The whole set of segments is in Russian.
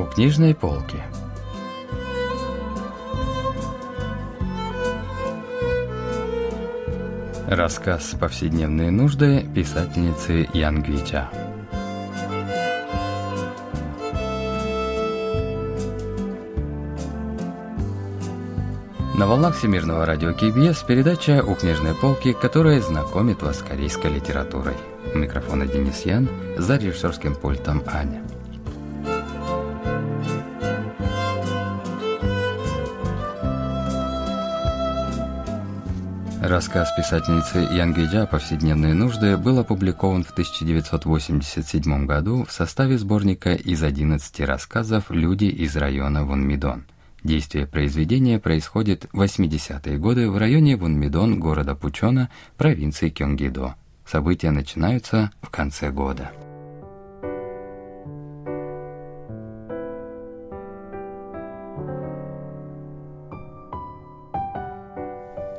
У книжной полки. Рассказ «Повседневные нужды» писательницы Ян Гвича. На волнах Всемирного радио КБС передача «У книжной полки», которая знакомит вас с корейской литературой. У микрофона Денис Ян, за режиссерским пультом Аня. Рассказ писательницы Ян Гиджа «Повседневные нужды» был опубликован в 1987 году в составе сборника из 11 рассказов «Люди из района Вунмидон». Действие произведения происходит в 80-е годы в районе Вунмидон города Пучона, провинции Кёнгидо. События начинаются в конце года.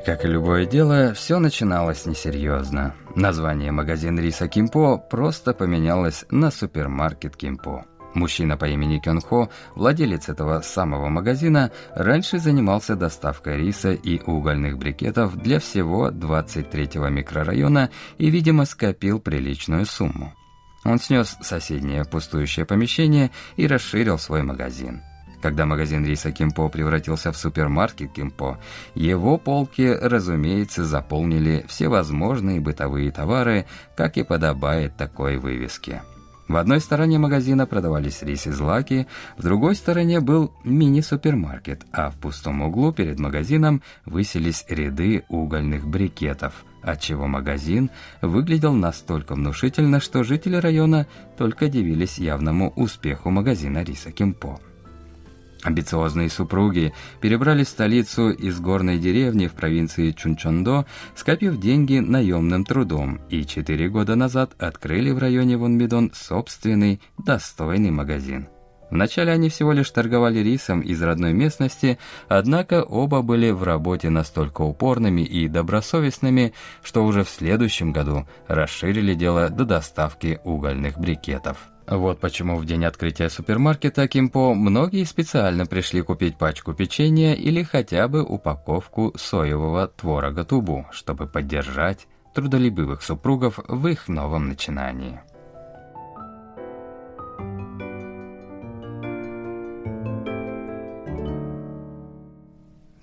Как и любое дело, все начиналось несерьезно. Название магазин риса Кимпо просто поменялось на супермаркет Кимпо. Мужчина по имени Кёнхо, владелец этого самого магазина, раньше занимался доставкой риса и угольных брикетов для всего 23-го микрорайона и, видимо, скопил приличную сумму. Он снес соседнее пустующее помещение и расширил свой магазин. Когда магазин риса Кимпо превратился в супермаркет Кимпо, его полки, разумеется, заполнили всевозможные бытовые товары, как и подобает такой вывеске. В одной стороне магазина продавались рис и злаки, в другой стороне был мини-супермаркет, а в пустом углу перед магазином высились ряды угольных брикетов, отчего магазин выглядел настолько внушительно, что жители района только дивились явному успеху магазина риса Кимпо. Амбициозные супруги перебрали столицу из горной деревни в провинции Чунчондо, скопив деньги наемным трудом, и четыре года назад открыли в районе Вонмидон собственный достойный магазин. Вначале они всего лишь торговали рисом из родной местности, однако оба были в работе настолько упорными и добросовестными, что уже в следующем году расширили дело до доставки угольных брикетов. Вот почему в день открытия супермаркета Кимпо многие специально пришли купить пачку печенья или хотя бы упаковку соевого творога тубу, чтобы поддержать трудолюбивых супругов в их новом начинании.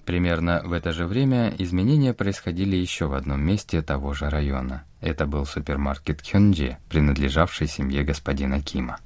Примерно в это же время изменения происходили еще в одном месте того же района. Это был супермаркет Хёнджи, принадлежавший семье господина Кима.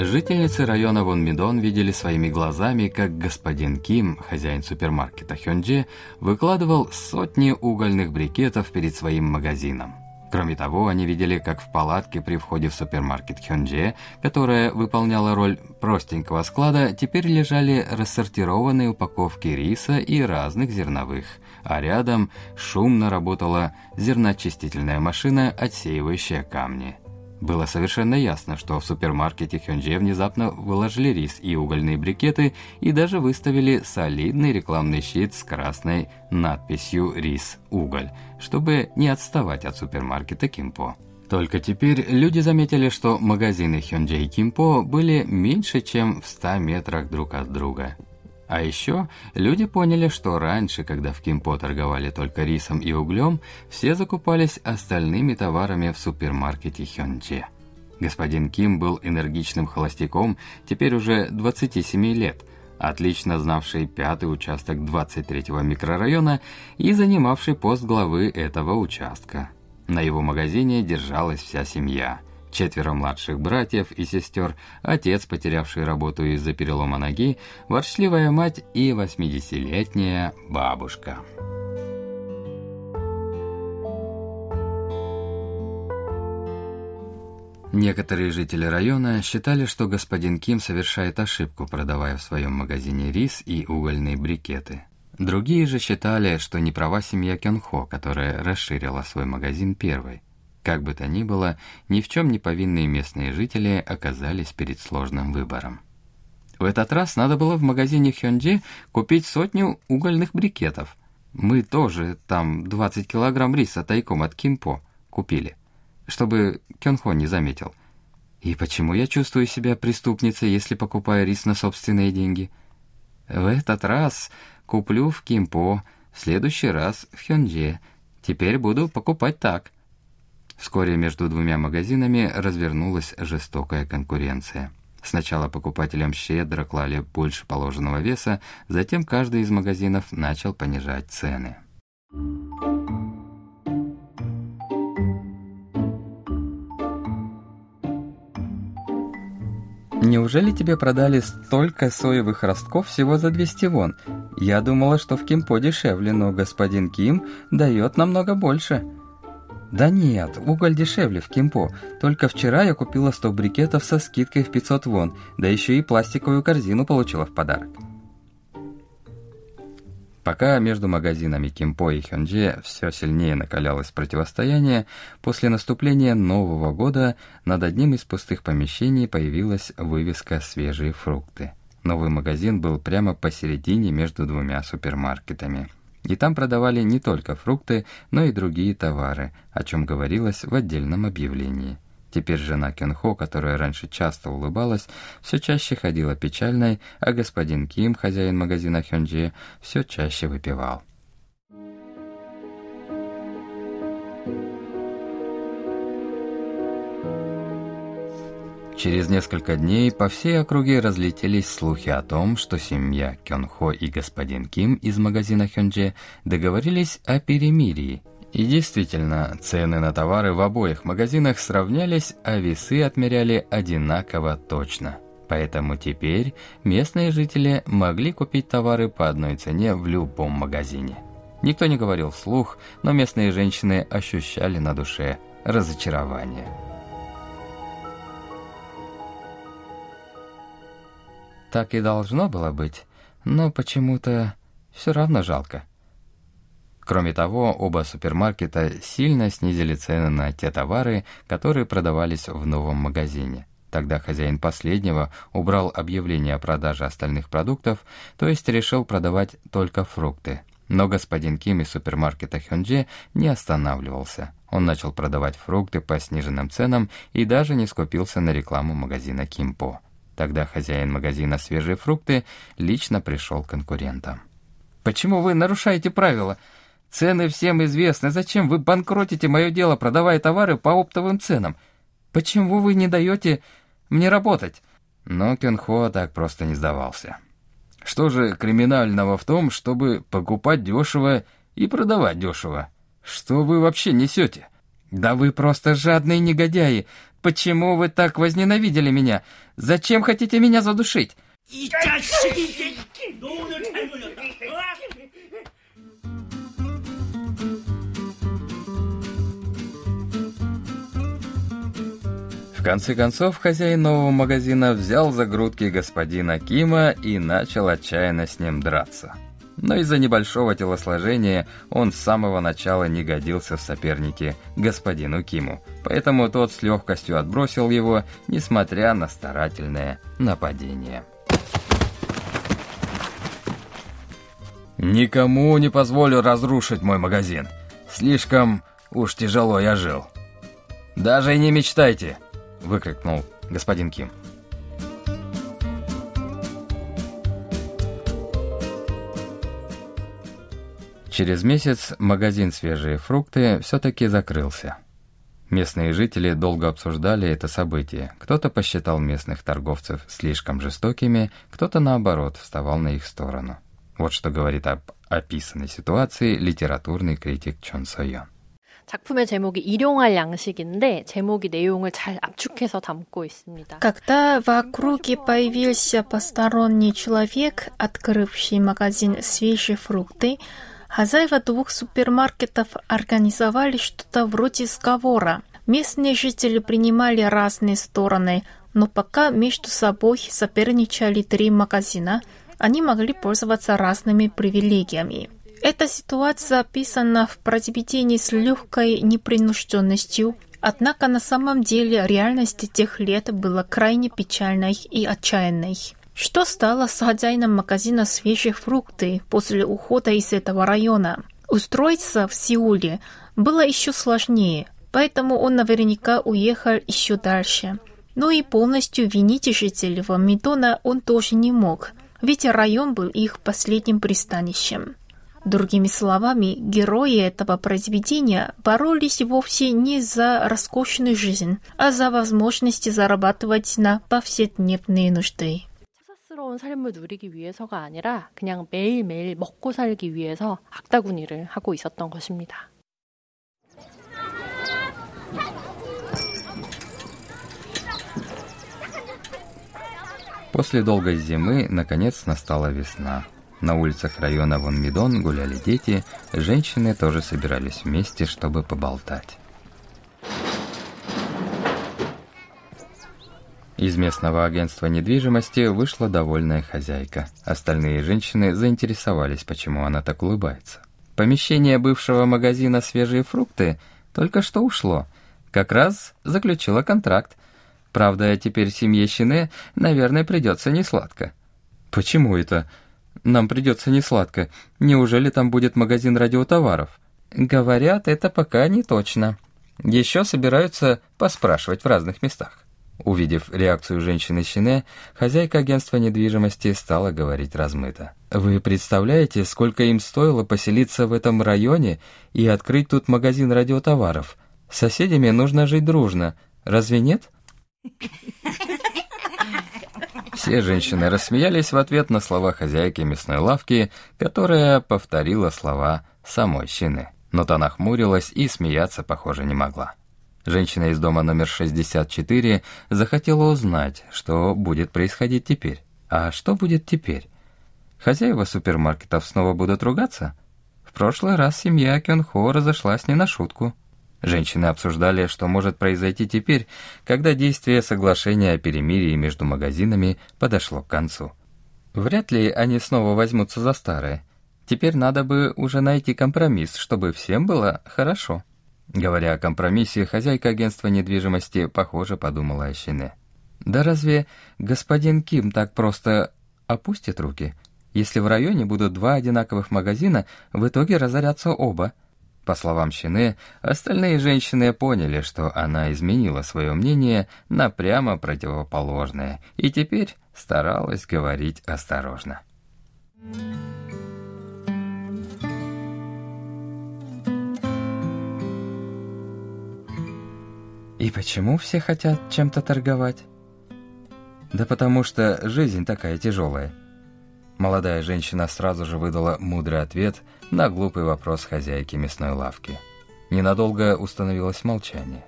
Жительницы района Вонмидон видели своими глазами, как господин Ким, хозяин супермаркета Хёнджи, выкладывал сотни угольных брикетов перед своим магазином. Кроме того, они видели, как в палатке при входе в супермаркет Хёнджи, которая выполняла роль простенького склада, теперь лежали рассортированные упаковки риса и разных зерновых, а рядом шумно работала зерночистительная машина, отсеивающая камни. Было совершенно ясно, что в супермаркете Хёнджи внезапно выложили рис и угольные брикеты и даже выставили солидный рекламный щит с красной надписью «Рис-уголь», чтобы не отставать от супермаркета Кимпо. Только теперь люди заметили, что магазины Хёнджи и Кимпо были меньше, чем в 100 метрах друг от друга. А еще люди поняли, что раньше, когда в Кимпо торговали только рисом и углем, все закупались остальными товарами в супермаркете Хёнджи. Господин Ким был энергичным холостяком, теперь уже 27 лет, отлично знавший пятый участок 23-го микрорайона и занимавший пост главы этого участка. На его магазине держалась вся семья – четверо младших братьев и сестер, отец, потерявший работу из-за перелома ноги, ворчливая мать и 80-летняя бабушка. Некоторые жители района считали, что господин Ким совершает ошибку, продавая в своем магазине рис и угольные брикеты. Другие же считали, что не права семья Кёнхо, которая расширила свой магазин первой. Как бы то ни было, ни в чем не повинные местные жители оказались перед сложным выбором. В этот раз надо было в магазине Хёнджи купить сотню угольных брикетов. Мы тоже там 20 килограмм риса тайком от Кимпо купили, чтобы Кёнхо не заметил. И почему я чувствую себя преступницей, если покупаю рис на собственные деньги? В этот раз куплю в Кимпо, в следующий раз в Хёнже. Теперь буду покупать так. Вскоре между двумя магазинами развернулась жестокая конкуренция. Сначала покупателям щедро клали больше положенного веса, затем каждый из магазинов начал понижать цены. «Неужели тебе продали столько соевых ростков всего за 200 вон? Я думала, что в Кимпо дешевле, но господин Ким дает намного больше». «Да нет, уголь дешевле в Кимпо. Только вчера я купила 100 брикетов со скидкой в 500 вон, да еще и пластиковую корзину получила в подарок». Пока между магазинами Кимпо и Хёнже все сильнее накалялось противостояние, после наступления Нового года над одним из пустых помещений появилась вывеска «Свежие фрукты». Новый магазин был прямо посередине между двумя супермаркетами. И там продавали не только фрукты, но и другие товары, о чем говорилось в отдельном объявлении. Теперь жена Кенхо, которая раньше часто улыбалась, все чаще ходила печальной, а господин Ким, хозяин магазина Хёнджи, все чаще выпивал. Через несколько дней по всей округе разлетелись слухи о том, что семья Кёнхо и господин Ким из магазина Хёнджи договорились о перемирии и действительно, цены на товары в обоих магазинах сравнялись, а весы отмеряли одинаково точно. Поэтому теперь местные жители могли купить товары по одной цене в любом магазине. Никто не говорил вслух, но местные женщины ощущали на душе разочарование. Так и должно было быть, но почему-то все равно жалко. Кроме того, оба супермаркета сильно снизили цены на те товары, которые продавались в новом магазине. Тогда хозяин последнего убрал объявление о продаже остальных продуктов, то есть решил продавать только фрукты. Но господин Ким из супермаркета Хёнджи не останавливался. Он начал продавать фрукты по сниженным ценам и даже не скупился на рекламу магазина Кимпо. Тогда хозяин магазина «Свежие фрукты» лично пришел к конкурентам. «Почему вы нарушаете правила?» Цены всем известны. Зачем вы банкротите мое дело, продавая товары по оптовым ценам? Почему вы не даете мне работать?» Но Кенхо так просто не сдавался. «Что же криминального в том, чтобы покупать дешево и продавать дешево? Что вы вообще несете?» «Да вы просто жадные негодяи! Почему вы так возненавидели меня? Зачем хотите меня задушить?» В конце концов, хозяин нового магазина взял за грудки господина Кима и начал отчаянно с ним драться. Но из-за небольшого телосложения он с самого начала не годился в сопернике господину Киму, поэтому тот с легкостью отбросил его, несмотря на старательное нападение. «Никому не позволю разрушить мой магазин. Слишком уж тяжело я жил. Даже и не мечтайте!» — выкрикнул господин Ким. Через месяц магазин «Свежие фрукты» все-таки закрылся. Местные жители долго обсуждали это событие. Кто-то посчитал местных торговцев слишком жестокими, кто-то, наоборот, вставал на их сторону. Вот что говорит об описанной ситуации литературный критик Чон Сойон. 작품의 제목이 일용할 양식인데 제목이 내용을 잘 압축해서 담고 있습니다. Когда в округе появился посторонний человек, открывший магазин свежие фрукты, хозяева двух супермаркетов организовали что-то вроде сговора. Местные жители принимали разные стороны, но пока между собой соперничали три магазина, они могли пользоваться разными привилегиями. Эта ситуация описана в произведении с легкой непринужденностью, однако на самом деле реальность тех лет была крайне печальной и отчаянной. Что стало с хозяином магазина свежих фруктов после ухода из этого района? Устроиться в Сеуле было еще сложнее, поэтому он наверняка уехал еще дальше. Но и полностью винить жителей Вамидона он тоже не мог, ведь район был их последним пристанищем. Другими словами, герои этого произведения боролись вовсе не за роскошную жизнь, а за возможность зарабатывать на повседневные нужды. 사사스러운 삶을 누리기 위해서가 아니라 그냥 매일매일 먹고 살기 위해서 악다구니를 하고 있었던 것입니다. После долгой зимы, наконец, настала весна. На улицах района Вонмидон гуляли дети, женщины тоже собирались вместе, чтобы поболтать. Из местного агентства недвижимости вышла довольная хозяйка. Остальные женщины заинтересовались, почему она так улыбается. Помещение бывшего магазина «Свежие фрукты» только что ушло. Как раз заключила контракт. Правда, теперь семье Щине, наверное, придется несладко. «Почему это?» Нам придется несладко. Неужели там будет магазин радиотоваров? Говорят, это пока не точно. Еще собираются поспрашивать в разных местах. Увидев реакцию женщины Щине, хозяйка агентства недвижимости стала говорить размыто. «Вы представляете, сколько им стоило поселиться в этом районе и открыть тут магазин радиотоваров? С соседями нужно жить дружно. Разве нет?» Все женщины рассмеялись в ответ на слова хозяйки мясной лавки, которая повторила слова самой щины. Но та нахмурилась и смеяться, похоже, не могла. Женщина из дома номер 64 захотела узнать, что будет происходить теперь. А что будет теперь? Хозяева супермаркетов снова будут ругаться? В прошлый раз семья Кёнхо разошлась не на шутку. Женщины обсуждали, что может произойти теперь, когда действие соглашения о перемирии между магазинами подошло к концу. Вряд ли они снова возьмутся за старое. Теперь надо бы уже найти компромисс, чтобы всем было хорошо. Говоря о компромиссе, хозяйка агентства недвижимости, похоже, подумала о Щине. Да разве господин Ким так просто опустит руки? Если в районе будут два одинаковых магазина, в итоге разорятся оба – по словам Щене, остальные женщины поняли, что она изменила свое мнение на прямо противоположное и теперь старалась говорить осторожно. И почему все хотят чем-то торговать? Да потому что жизнь такая тяжелая. Молодая женщина сразу же выдала мудрый ответ на глупый вопрос хозяйки мясной лавки. Ненадолго установилось молчание.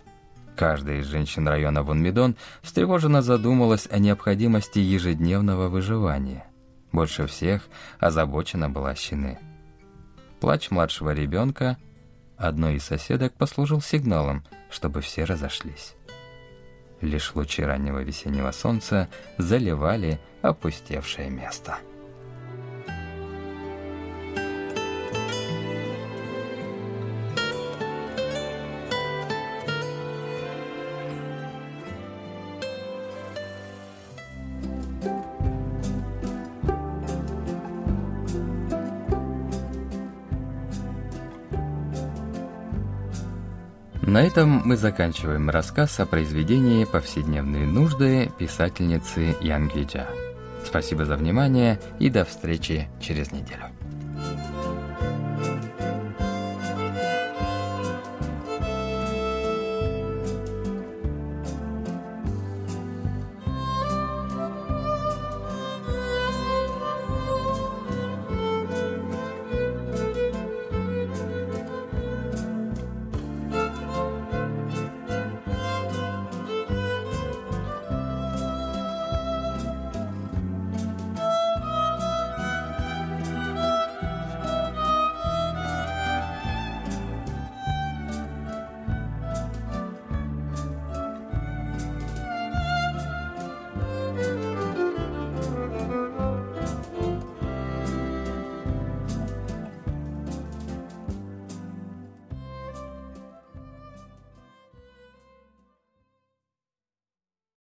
Каждая из женщин района Вонмидон встревоженно задумалась о необходимости ежедневного выживания. Больше всех озабочена была Щины. Плач младшего ребенка одной из соседок послужил сигналом, чтобы все разошлись. Лишь лучи раннего весеннего солнца заливали опустевшее место. На этом мы заканчиваем рассказ о произведении «Повседневные нужды» писательницы Ян Гиджа. Спасибо за внимание и до встречи через неделю.